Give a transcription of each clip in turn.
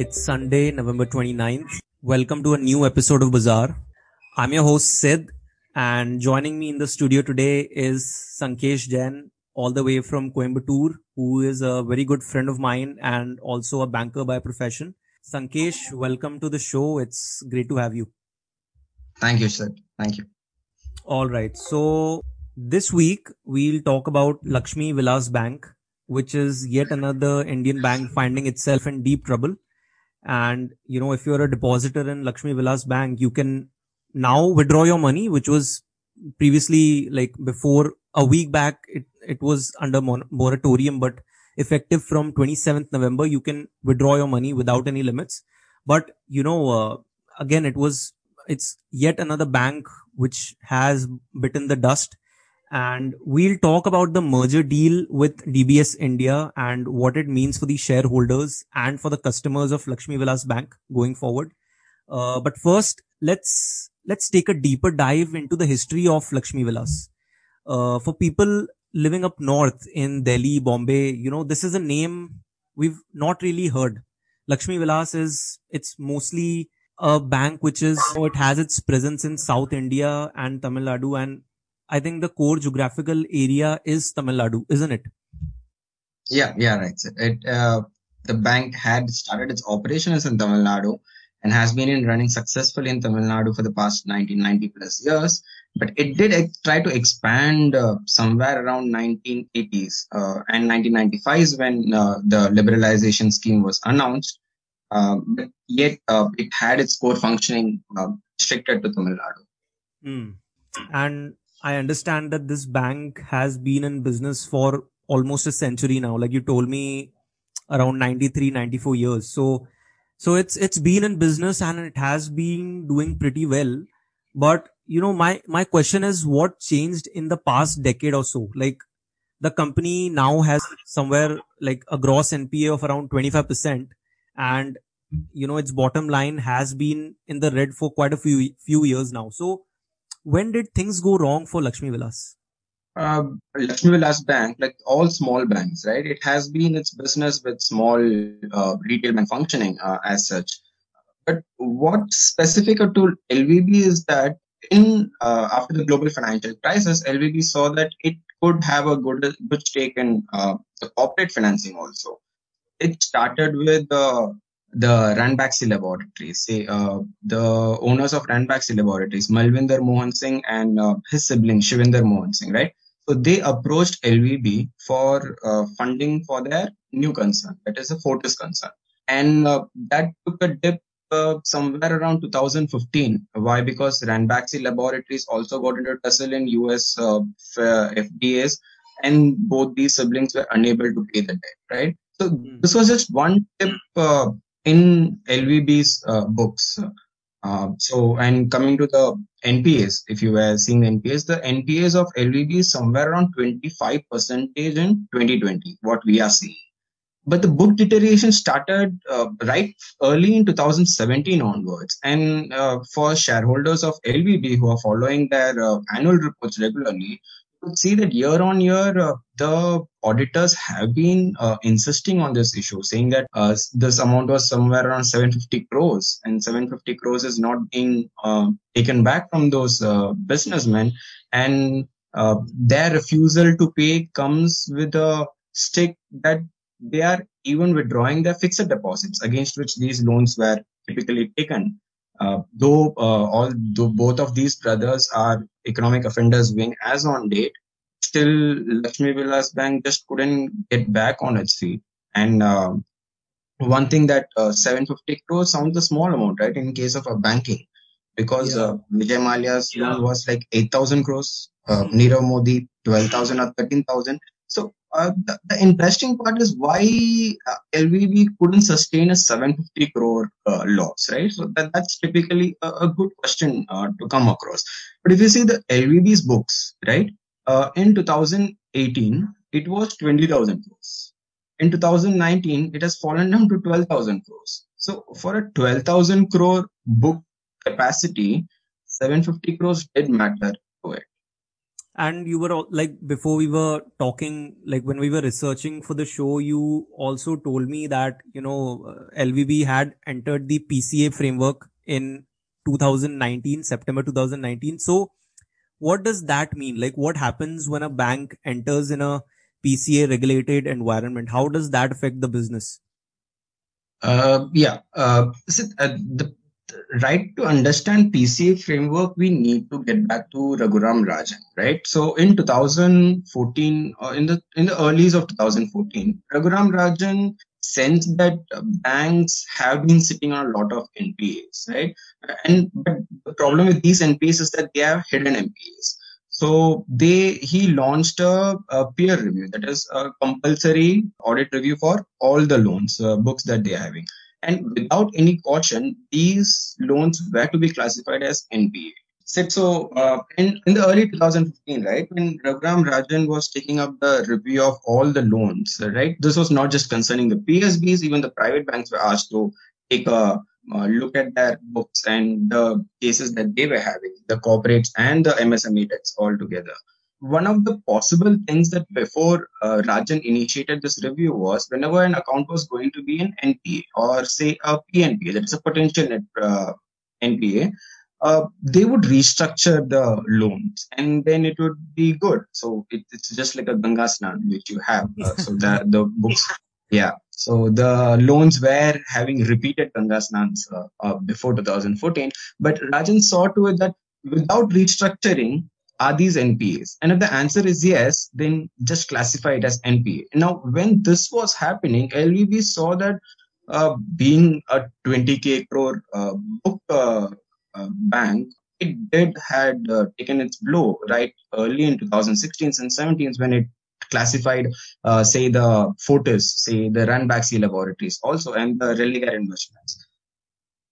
It's Sunday, November 29th. Welcome to a new episode of Bazaar. I'm your host Sid and joining me in the studio today is Shankesh Jain all the way from Coimbatore who is a very good friend of mine and also a banker by profession. Shankesh, welcome to the show. It's great to have you. Thank you, Sid. Thank you. All right. So this week we'll talk about Lakshmi Vilas Bank, which is yet another Indian bank finding itself in deep trouble. And, you know, if you're a depositor in Lakshmi Vilas Bank, you can now withdraw your money, which was previously like before a week back, it, it was under moratorium, but effective from 27th November, you can withdraw your money without any limits. But, you know, uh, again, it was, it's yet another bank which has bitten the dust and we'll talk about the merger deal with DBS India and what it means for the shareholders and for the customers of Lakshmi Vilas Bank going forward. Uh, but first, let's let's take a deeper dive into the history of Lakshmi Vilas. Uh, for people living up north in Delhi, Bombay, you know, this is a name we've not really heard. Lakshmi Vilas is, it's mostly a bank which is, know, it has its presence in South India and Tamil Nadu and I think the core geographical area is Tamil Nadu, isn't it? Yeah, yeah, right. It, uh, the bank had started its operations in Tamil Nadu and has been in running successfully in Tamil Nadu for the past 1990 plus years. But it did ex- try to expand uh, somewhere around 1980s uh, and 1995 is when uh, the liberalization scheme was announced. Um, but yet uh, it had its core functioning uh, restricted to Tamil Nadu. Mm. And I understand that this bank has been in business for almost a century now. Like you told me around 93, 94 years. So, so it's, it's been in business and it has been doing pretty well. But, you know, my, my question is what changed in the past decade or so? Like the company now has somewhere like a gross NPA of around 25% and, you know, its bottom line has been in the red for quite a few, few years now. So, when did things go wrong for Lakshmi Vilas? Uh, Lakshmi Vilas Bank, like all small banks, right? It has been its business with small uh, retail bank functioning uh, as such. But what's specific to LVB is that in uh, after the global financial crisis, LVB saw that it could have a good good stake in uh, the corporate financing also. It started with uh, the Ranbaxy Laboratories, say uh, the owners of Ranbaxy Laboratories, Malvinder Mohan Singh and uh, his sibling Shivinder Mohan Singh, right? So they approached LVB for uh, funding for their new concern, that is a Fortis concern, and uh, that took a dip uh, somewhere around 2015. Why? Because Ranbaxy Laboratories also got into tussle in US uh, FDAs, and both these siblings were unable to pay the debt, right? So hmm. this was just one tip uh, in LVB's uh, books. Uh, so, and coming to the NPAs, if you were seeing the NPAs, the NPAs of LVB is somewhere around 25 percentage in 2020, what we are seeing. But the book deterioration started uh, right early in 2017 onwards. And for shareholders of LVB who are following their annual reports regularly, could see that year on year, uh, the auditors have been uh, insisting on this issue, saying that uh, this amount was somewhere around 750 crores, and 750 crores is not being uh, taken back from those uh, businessmen, and uh, their refusal to pay comes with a stick that they are even withdrawing their fixed deposits against which these loans were typically taken. Uh, though uh, all though both of these brothers are economic offenders wing as on date, still Lakshmi Vilas Bank just couldn't get back on its feet. And uh, one thing that uh, 750 crores sounds a small amount, right? In case of a banking, because yeah. uh, Vijay Mallya's yeah. loan was like 8,000 crores, uh, Nirav Modi 12,000 or 13,000. So uh, the, the, interesting part is why uh, LVB couldn't sustain a 750 crore uh, loss, right? So that, that's typically a, a good question uh, to come across. But if you see the LVB's books, right, uh, in 2018, it was 20,000 crores. In 2019, it has fallen down to 12,000 crores. So for a 12,000 crore book capacity, 750 crores did matter to it. And you were all, like before we were talking like when we were researching for the show you also told me that you know uh, lvb had entered the pca framework in 2019 september 2019 so what does that mean? Like what happens when a bank enters in a pca regulated environment? How does that affect the business? Uh, yeah uh, so, uh, the right to understand PCA framework, we need to get back to Raghuram Rajan, right? So in 2014, or in the in the earlys of 2014, Raghuram Rajan sensed that banks have been sitting on a lot of NPAs, right? And but the problem with these NPAs is that they have hidden NPAs. So they he launched a, a, peer review that is a compulsory audit review for all the loans uh, books that they are having. And without any caution, these loans were to be classified as NPA. So, uh, in, in the early 2015, right, when Raghuram Rajan was taking up the review of all the loans, right, this was not just concerning the PSBs, even the private banks were asked to take a uh, look at their books and the cases that they were having, the corporates and the MSME debts all together one of the possible things that before uh, Rajan initiated this review was whenever an account was going to be an NPA or say a PNPA, that is a potential net, uh, NPA, uh, they would restructure the loans and then it would be good. So it, it's just like a Ganga Snan which you have. Uh, so the, the books, yeah. So the loans were having repeated Ganga Snans uh, uh, before 2014, but Rajan saw to it that without restructuring, are these NPAs? And if the answer is yes, then just classify it as NPA. Now, when this was happening, LVB saw that uh, being a 20k crore uh, book uh, uh bank, it did had uh, taken its blow right early in 2016 and 17 when it classified, uh, say the Fortis, say the Ranbaxy laboratories, also and the Religare investments.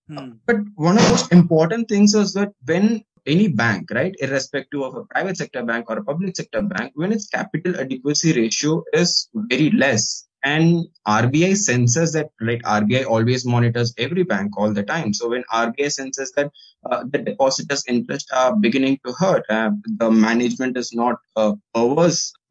Hmm. But one of the most important things is that when any bank, right, irrespective of a private sector bank or a public sector bank, when its capital adequacy ratio is very less, and RBI senses that, right? RBI always monitors every bank all the time. So when RBI senses that uh, the depositors' interest are beginning to hurt, uh, the management is not uh,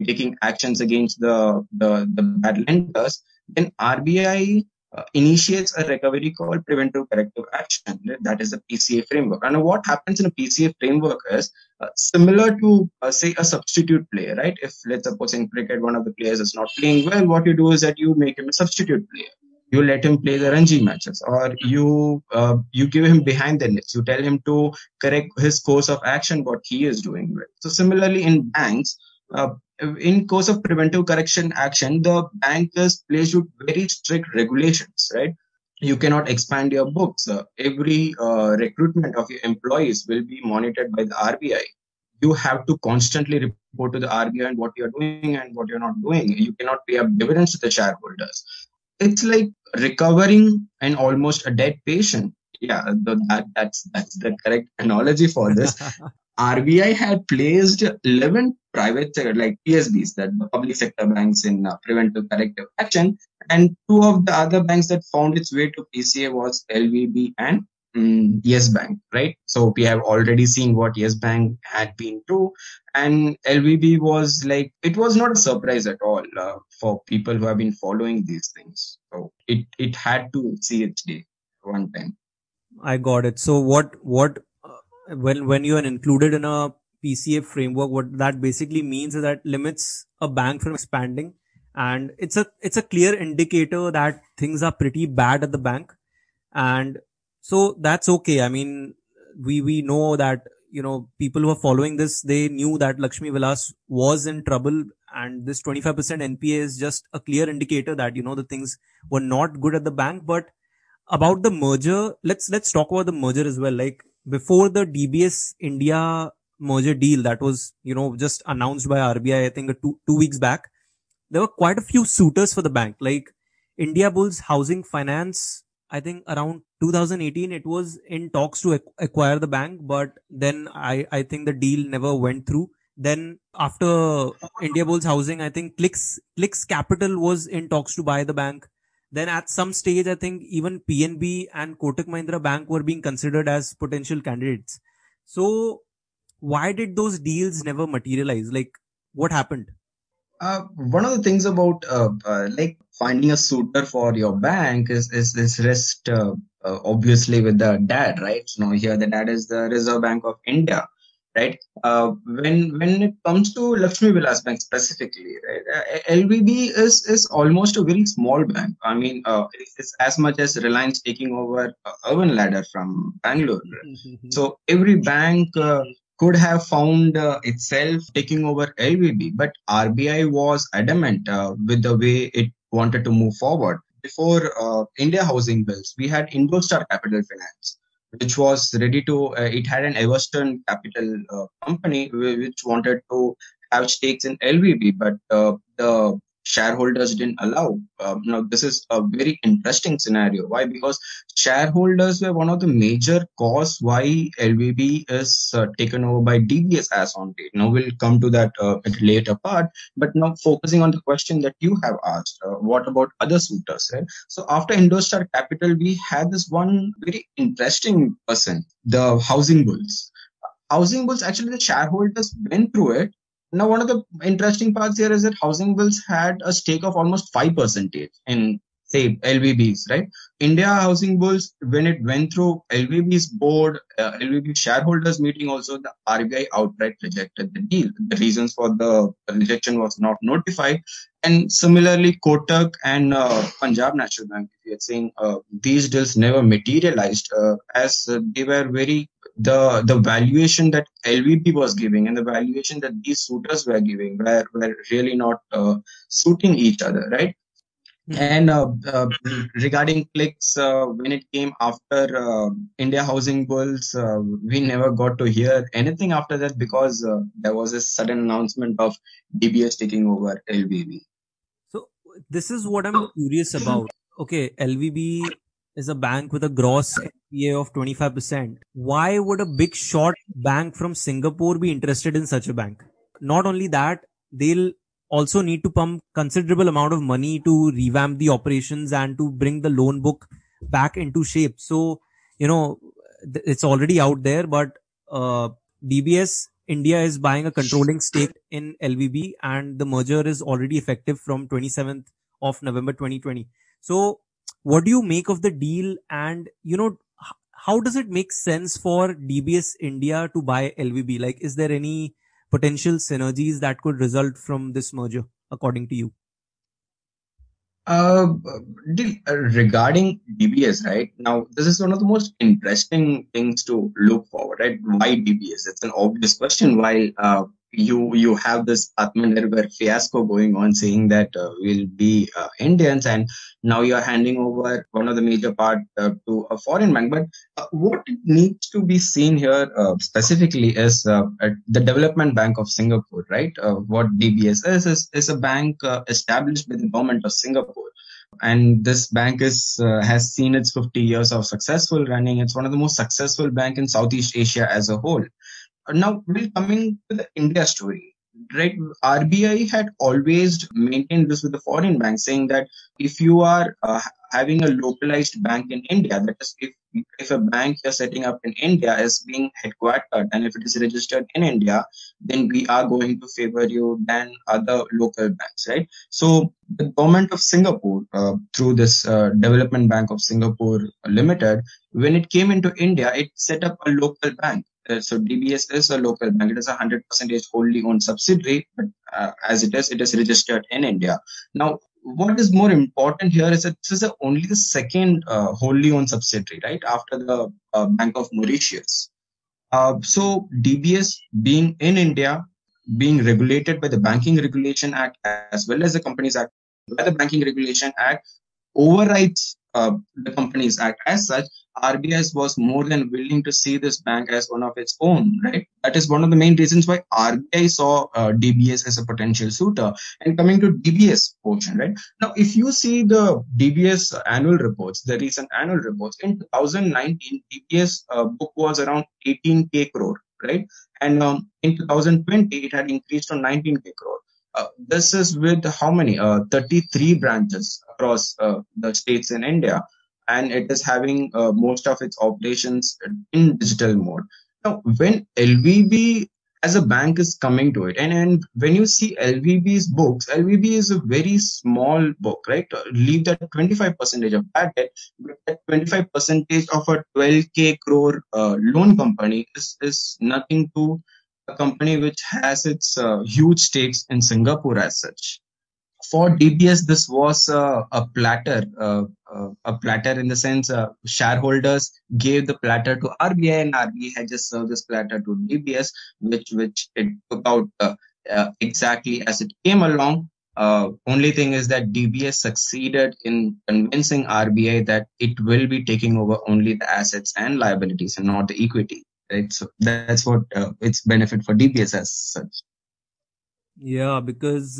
taking actions against the, the the bad lenders, then RBI uh, initiates a recovery called preventive corrective action. That is the PCA framework. And what happens in a PCA framework is uh, similar to, uh, say, a substitute player, right? If let's suppose in cricket, one of the players is not playing well, what you do is that you make him a substitute player. You let him play the Ranji matches, or you uh, you give him behind the nets. You tell him to correct his course of action, what he is doing well. So similarly, in banks, in course of preventive correction action, the bank is placed with very strict regulations, right? You cannot expand your books. Uh, every uh, recruitment of your employees will be monitored by the RBI. You have to constantly report to the RBI and what you're doing and what you're not doing. You cannot pay up dividends to the shareholders. It's like recovering an almost a dead patient. Yeah, that, that's that's the correct analogy for this. RBI had placed 11 private sector, like PSBs, that public sector banks in uh, preventive corrective action, and two of the other banks that found its way to PCA was LVB and um, Yes Bank, right? So we have already seen what Yes Bank had been through, and LVB was like it was not a surprise at all uh, for people who have been following these things. So it it had to see its day one time. I got it. So what what when when you are included in a PCA framework, what that basically means is that limits a bank from expanding, and it's a it's a clear indicator that things are pretty bad at the bank, and so that's okay. I mean, we we know that you know people who are following this they knew that Lakshmi Vilas was in trouble, and this 25% NPA is just a clear indicator that you know the things were not good at the bank, but about the merger let's let's talk about the merger as well. Like before the DBS India merger deal that was, you know, just announced by RBI, I think two, two weeks back, there were quite a few suitors for the bank, like Indiabulls Housing Finance. I think around 2018, it was in talks to acquire the bank, but then I, I think the deal never went through. Then after India Bulls Housing, I think Clix, Clix Capital was in talks to buy the bank. Then at some stage, I think even PNB and Kotak Mahindra Bank were being considered as potential candidates. So why did those deals never materialize? Like, what happened? Uh, one of the things about uh, uh, like finding a suitor for your bank is is this rest uh, uh, obviously with the dad, right? So now here the dad is the Reserve Bank of India, right? Uh, when when it comes to Lakshmi Vilas Bank specifically, right? LVB is is almost a very small bank. I mean, it's as much as Reliance taking over Urban Ladder from Bangalore. so every bank could have found uh, itself taking over LVB, but RBI was adamant uh, with the way it wanted to move forward. Before uh, India Housing Bills, we had Indostar Capital Finance, which was ready to, uh, it had an Everstone Capital uh, company which wanted to have stakes in LVB, but uh, the shareholders didn't allow. Uh, now, this is a very interesting scenario. Why? Because shareholders were one of the major cause why LVB is uh, taken over by DBS as on date. Now, we'll come to that uh, at later part. But now, focusing on the question that you have asked, uh, what about other suitors? Right? So, after Indostar Capital, we had this one very interesting person, the Housing Bulls. Housing Bulls, actually, the shareholders went through it now, one of the interesting parts here is that Housing Bulls had a stake of almost 5% in, say, LVBs, right? India Housing Bulls, when it went through LVB's board, uh, LVB shareholders meeting also, the RBI outright rejected the deal. The reasons for the rejection was not notified. And similarly, Kotak and uh, Punjab National Bank, if you're saying uh, these deals never materialized uh, as they were very the the valuation that LVB was giving and the valuation that these suitors were giving were, were really not uh, suiting each other, right? Mm-hmm. And uh, uh, regarding Clix, uh, when it came after uh, India Housing Bulls, uh, we never got to hear anything after that because there was a sudden announcement of DBS taking over LVB. So this is what I'm curious about. Okay, LVB is a bank with a gross NPA of 25%. Why would a big short bank from Singapore be interested in such a bank? Not only that, they'll also need to pump considerable amount of money to revamp the operations and to bring the loan book back into shape. So, you know, it's already out there, but uh, DBS India is buying a controlling stake in LVB and the merger is already effective from 27th of November 2020. So what do you make of the deal and you know how does it make sense for dbs india to buy lvb like is there any potential synergies that could result from this merger according to you uh, regarding DBS, right now, this is one of the most interesting things to look forward. Right, why DBS? It's an obvious question. While uh, you you have this Atmanirbhar fiasco going on, saying that uh, we'll be uh, Indians, and now you're handing over one of the major part uh, to a foreign bank. But uh, what needs to be seen here uh, specifically is uh, the Development Bank of Singapore, right? what DBS is is, is a bank established by the government of Singapore and this bank is uh, has seen its 50 years of successful running it's one of the most successful bank in southeast asia as a whole now, we're coming to the India story, right? RBI had always maintained this with the foreign banks, saying that if you are uh, having a localized bank in India, that is, if if a bank you're setting up in India is being headquartered and if it is registered in India, then we are going to favor you than other local banks, right? So the government of Singapore, uh, through this uh, Development Bank of Singapore Limited, when it came into India, it set up a local bank uh, so DBS is a local bank. It is a hundred percent wholly owned subsidiary, but uh, as it is, it is registered in India. Now, what is more important here is that this is only the second uh, wholly owned subsidiary, right after the uh, Bank of Mauritius. Uh, so DBS being in India, being regulated by the Banking Regulation Act as well as the Companies Act, by the Banking Regulation Act overrides uh, the Companies Act as such, RBI was more than willing to see this bank as one of its own, right? That is one of the main reasons why RBI saw uh, DBS as a potential suitor. And coming to DBS portion, right? Now, if you see the DBS annual reports, the recent annual reports, in 2019, DBS uh, book was around 18k crore, right? And um, in 2020, it had increased to 19k crore. Uh, this is with how many? Uh, 33 branches across uh, the states in India, and it is having uh, most of its operations in digital mode. Now, when LVB as a bank is coming to it. And, and when you see LVB's books, LVB is a very small book, right? Leave that 25 percentage of bad debt, but that 25 percentage of a 12k crore uh, loan company is, is nothing to a company which has its uh, huge stakes in Singapore as such for DBS, this was uh, a platter, uh, uh, a platter in the sense uh, shareholders gave the platter to RBI and RBI had just served this platter to DBS, which which it took out uh, uh, exactly as it came along. only thing is that DBS succeeded in convincing RBI that it will be taking over only the assets and liabilities and not the equity. Right, so that's what its benefit for DBS as such. Yeah, because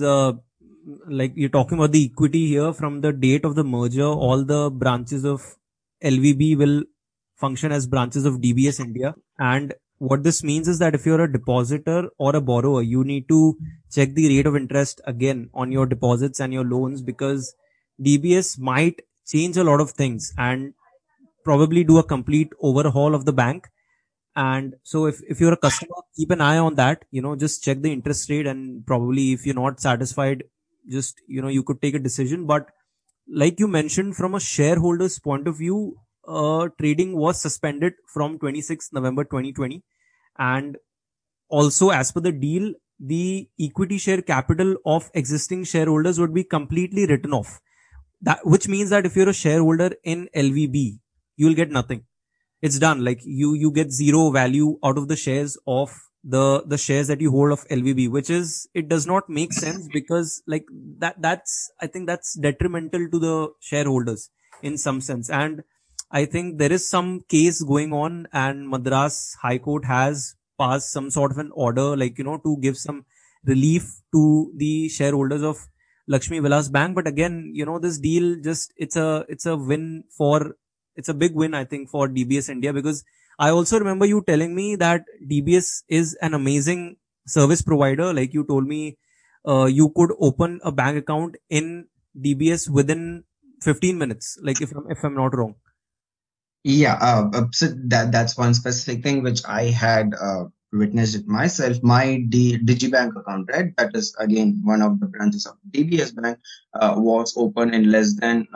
like you're talking about the equity here from the date of the merger, all the branches of LVB will function as branches of DBS India. And what this means is that if you're a depositor or a borrower, you need to check the rate of interest again on your deposits and your loans because DBS might change a lot of things and probably do a complete overhaul of the bank. And so if, if you're a customer, keep an eye on that, you know, just check the interest rate and probably if you're not satisfied, just you know you could take a decision. But like you mentioned from a shareholder's point of view uh, trading was suspended from 26 november 2020 and also as per the deal the equity share capital of existing shareholders would be completely written off. That which means that if you're a shareholder in lvb you'll get nothing. It's done. Like you you get zero value out of the shares of the the shares that you hold of LVB, which is it does not make sense because like that that's I think that's detrimental to the shareholders in some sense. And I think there is some case going on, and Madras High Court has passed some sort of an order, like you know, to give some relief to the shareholders of Lakshmi Vilas Bank. But again, you know, this deal just it's a it's a win for it's a big win I think for DBS India because I also remember you telling me that DBS is an amazing service provider. Like you told me, uh, you could open a bank account in DBS within 15 minutes. Like if I'm, if I'm not wrong. Yeah. Uh, uh so that, that's one specific thing which I had, uh, witnessed it myself. My D, DigiBank account, right? That is again one of the branches of DBS Bank, uh, was open in less than,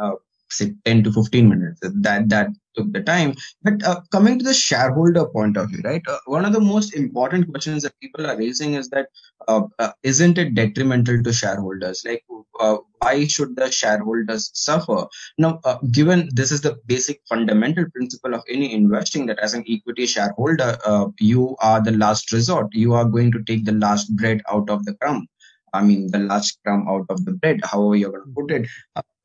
say 10 to 15 minutes. That that took the time. But uh, coming to the shareholder point of view right uh, one of the most important questions that people are raising is that uh, uh not it detrimental to shareholders? Like uh, why should the shareholders suffer? Now uh, given this is the basic fundamental principle of any investing that as an equity shareholder you are the last resort. You are going to take the last bread out of the crumb. I mean, the last crumb out of the bread, however you're going to put it.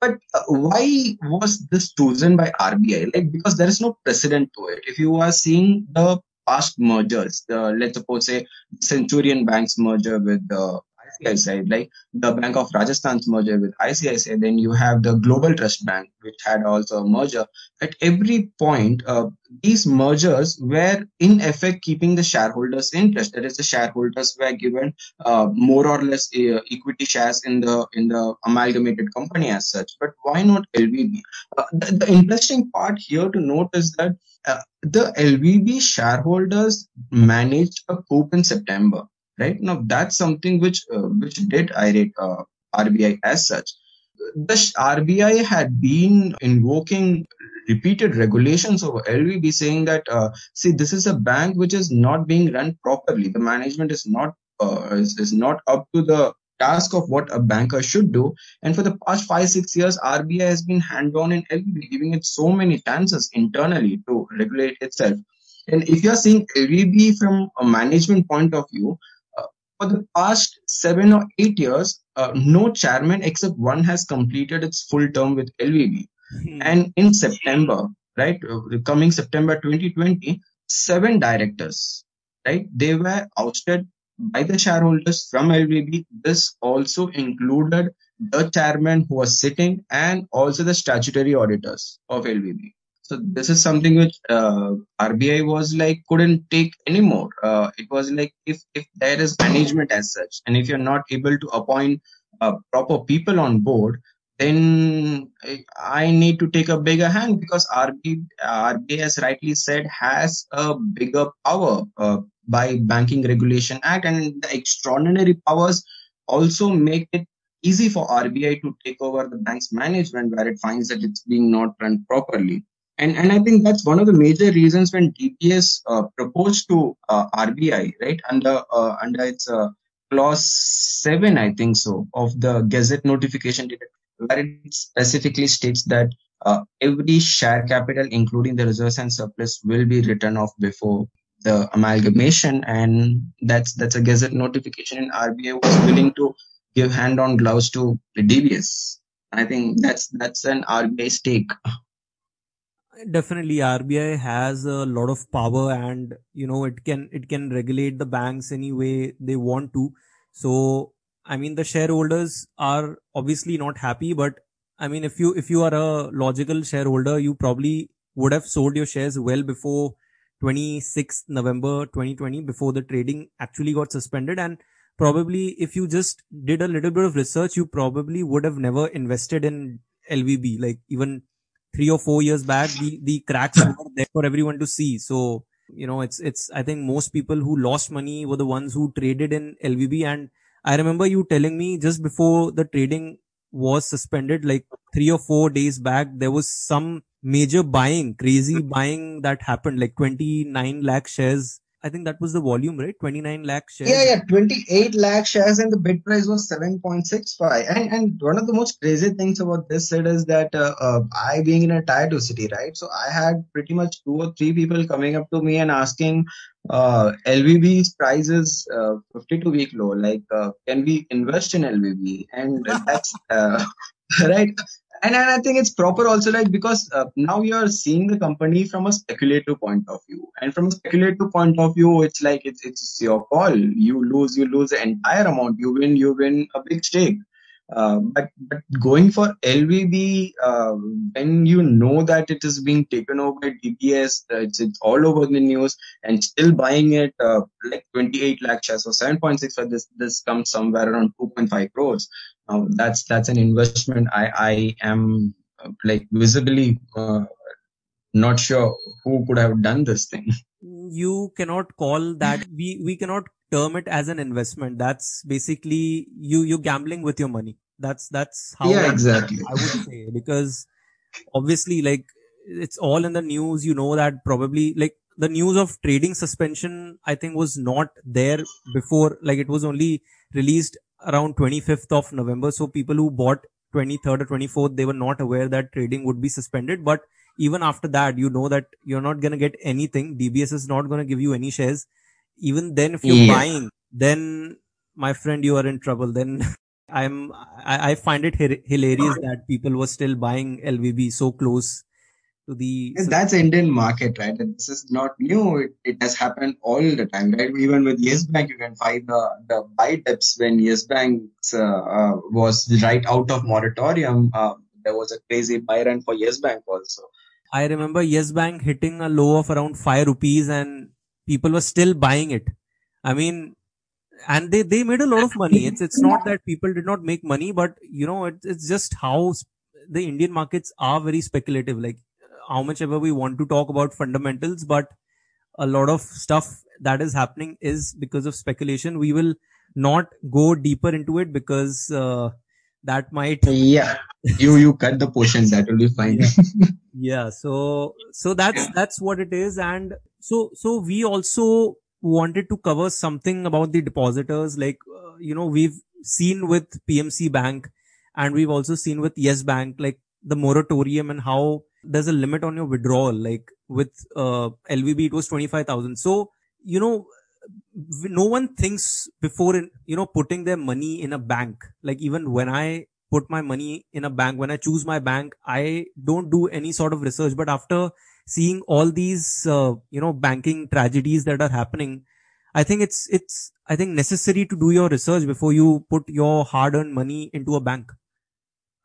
But uh, why was this chosen by RBI? Like because there is no precedent to it. If you are seeing the past mergers, the let's suppose say Centurion Bank's merger with the ICICI, like the Bank of Rajasthan's merger with ICICI, then you have the Global Trust Bank, which had also a merger. At every point, uh, these mergers were in effect keeping the shareholders' interest. That is, the shareholders were given uh, more or less uh, equity shares in the in the amalgamated company as such. But why not LVB? Uh, the, the, interesting part here to note is that. Uh, the LVB shareholders managed a coup in September right now that's something which uh, which did irate uh, RBI as such. The RBI had been invoking repeated regulations over LVB saying that uh, see this is a bank which is not being run properly. The management is not uh, is, is not up to the task of what a banker should do. And for the past five, six years, RBI has been hand on in LVB, giving it so many chances internally to regulate itself. And if you're seeing LVB from a management point of view, for the past seven or eight years, uh, no chairman except one has completed its full term with LVB. Hmm. And in September, right, uh, coming September 2020, seven directors, right, they were ousted by the shareholders from LVB. This also included the chairman who was sitting and also the statutory auditors of LVB. So this is something which uh, RBI was like couldn't take anymore. Uh, it was like if if there is management as such, and if you're not able to appoint uh, proper people on board, then I need to take a bigger hand because RBI, RBI as rightly said, has a bigger power. Uh, by Banking Regulation Act, and the extraordinary powers also make it easy for RBI to take over the bank's management where it finds that it's being not run properly. And, and I think that's one of the major reasons when DBS uh, proposed to uh, RBI, right, under uh, under its uh, clause seven, I think so, of the Gazette notification, where it specifically states that uh, every share capital, including the reserves and surplus, will be written off before the amalgamation, and that's that's a Gazette notification, and RBI was willing to give hand on gloves to the DBS. I think that's that's an RBI stake definitely RBI has a lot of power and you know it can it can regulate the banks any way they want to. So I mean the shareholders are obviously not happy but I mean if you if you are a logical shareholder you probably would have sold your shares well before 26th November 2020 before the trading actually got suspended. And probably if you just did a little bit of research you probably would have never invested in LVB like even three or four years back, the, the cracks were there for everyone to see. So, you know, it's, it's, I think most people who lost money were the ones who traded in LVB. And I remember you telling me just before the trading was suspended, like three or four days back, there was some major buying, crazy buying that happened, like 29 lakh shares I think that was the volume, right? 29 lakh shares. Yeah, yeah, 28 lakh shares and the bid price was 7.65. And, and one of the most crazy things about this set is that uh, uh, I being in a tier 2 city, right? So I had pretty much two or three people coming up to me and asking uh, LVB's price is uh, 52 week low. Like, uh, can we invest in LVB? And that's uh, right and, and I think it's proper also like because uh, now you're seeing the company from a speculative point of view, and from a speculative point of view, it's like it's it's your call. You lose, you lose the entire amount. You win, you win a big stake. Uh, but going for LVB, uh, when you know that it is being taken over by DBS, uh, it's, all over the news, and still buying it like 28 lakh shares, so 7.6 for this this comes somewhere around 2.5 crores. Now that's that's an investment. I I am like visibly not sure who could have done this thing. You cannot call that we we cannot term it as an investment. That's basically you you gambling with your money. That's that's how yeah, exactly. I would say because obviously like it's all in the news. You know that probably like the news of trading suspension I think was not there before. Like it was only released around 25th of November. So people who bought 23rd or 24th, they were not aware that trading would be suspended. But even after that, you know that you're not going to get anything. DBS is not going to give you any shares. Even then, if you're yeah. buying, then my friend, you are in trouble. Then I'm, I, I find it hilarious that people were still buying LVB so close to the and that's indian market right? This is not new. It, it, has happened all the time right? Even with yes bank you can find the the buy dips when yes bank uh, uh, was right out of moratorium. Uh, there was a crazy buy run for yes bank also. I remember yes bank hitting a low of around 5 rupees and people were still buying it. I mean and they they made a lot of money. It's it's not that people did not make money but you know it, it's just how the indian markets are very speculative. Like how much ever we want to talk about fundamentals, but a lot of stuff that is happening is because of speculation. We will not go deeper into it because uh, that might yeah you you cut the portion that will be fine yeah. yeah so so that's that's what it is and so so we also wanted to cover something about the depositors like uh, you know we've seen with pmc bank and we've also seen with yes bank like the moratorium and how there's a limit on your withdrawal. Like with uh, LVB, it was 25,000. So, you know, no one thinks before, in, you know, putting their money in a bank. Like even when I put my money in a bank, when I choose my bank, I don't do any sort of research. But after seeing all these, uh, you know, banking tragedies that are happening, I think it's, it's, I think necessary to do your research before you put your hard earned money into a bank.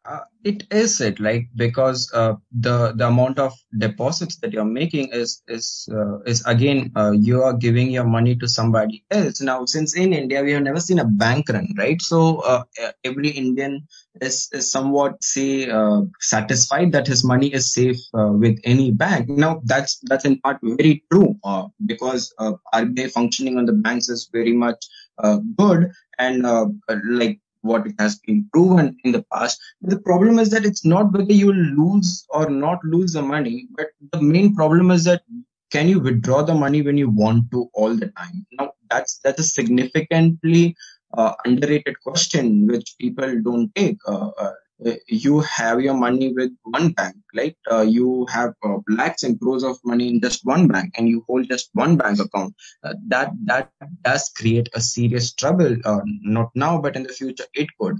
Uh, it is it like because uh, the the amount of deposits that you're making is is uh, is again uh, you are giving your money to somebody else. Now since in india we have never seen a bank run right? So uh, every indian is, is somewhat say uh, satisfied that his money is safe with any bank. Now that's that's in part very true because uh, RBI functioning on the banks is very much good. And like what it has been proven in the past. The problem is that it's not whether you lose or not lose the money, but the main problem is that can you withdraw the money when you want to all the time? Now that's that's a significantly uh, underrated question which people don't take. Uh, uh, you have your money with one bank like uh, you have uh, lakhs and crores of money in just one bank and you hold just one bank account. Uh, that that does create a serious trouble uh, not now but in the future it could.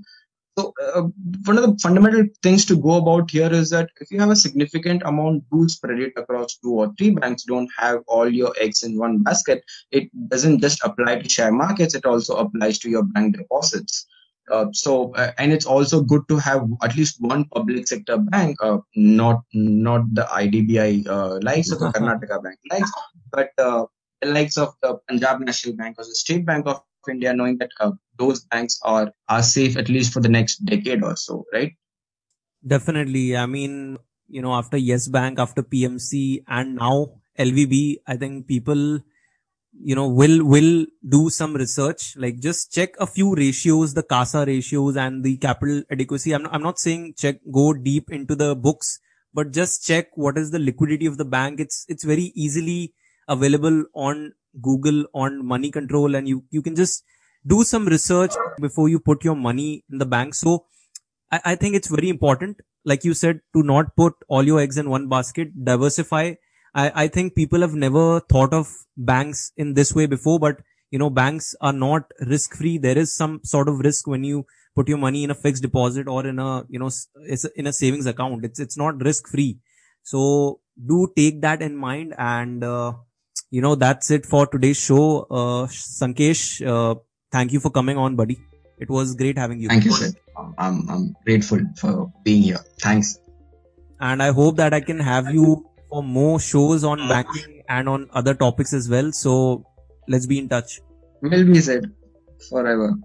So uh, one of the fundamental things to go about here is that if you have a significant amount do spread it across two or three banks don't have all your eggs in one basket it doesn't just apply to share markets it also applies to your bank deposits uh, so uh, and it's also good to have at least one public sector bank, uh, not not the IDBI uh, likes of the Karnataka Bank likes, but uh, the likes of the Punjab National Bank or the State Bank of India, knowing that uh, those banks are are safe at least for the next decade or so, right? Definitely. I mean, you know, after Yes Bank, after PMC, and now LVB, I think people you know will will do some research like just check a few ratios the casa ratios and the capital adequacy. I'm not, I'm not saying check go deep into the books but just check what is the liquidity of the bank. It's it's very easily available on google on money control and you you can just do some research before you put your money in the bank. So i, I think it's very important like you said to not put all your eggs in one basket diversify I, I think people have never thought of banks in this way before, but you know, banks are not risk free. There is some sort of risk when you put your money in a fixed deposit or in a, you know, it's in a savings account. It's, it's not risk free. So do take that in mind. And, uh, you know, that's it for today's show. Uh, Shankesh, uh, thank you for coming on, buddy. It was great having you. Thank you, sir. I'm, I'm grateful for being here. Thanks. And I hope that I can have you for more shows on hmm. banking and on other topics as well. So let's be in touch. Will be said forever.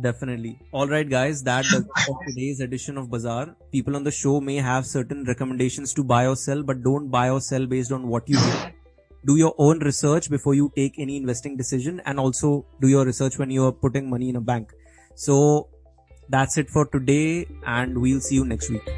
Definitely. All right, guys. That does for today's edition of Bazaar. People on the show may have certain recommendations to buy or sell, but don't buy or sell based on what you hear. Do your own research before you take any investing decision, and also do your research when you are putting money in a bank. So that's it for today, and we'll see you next week.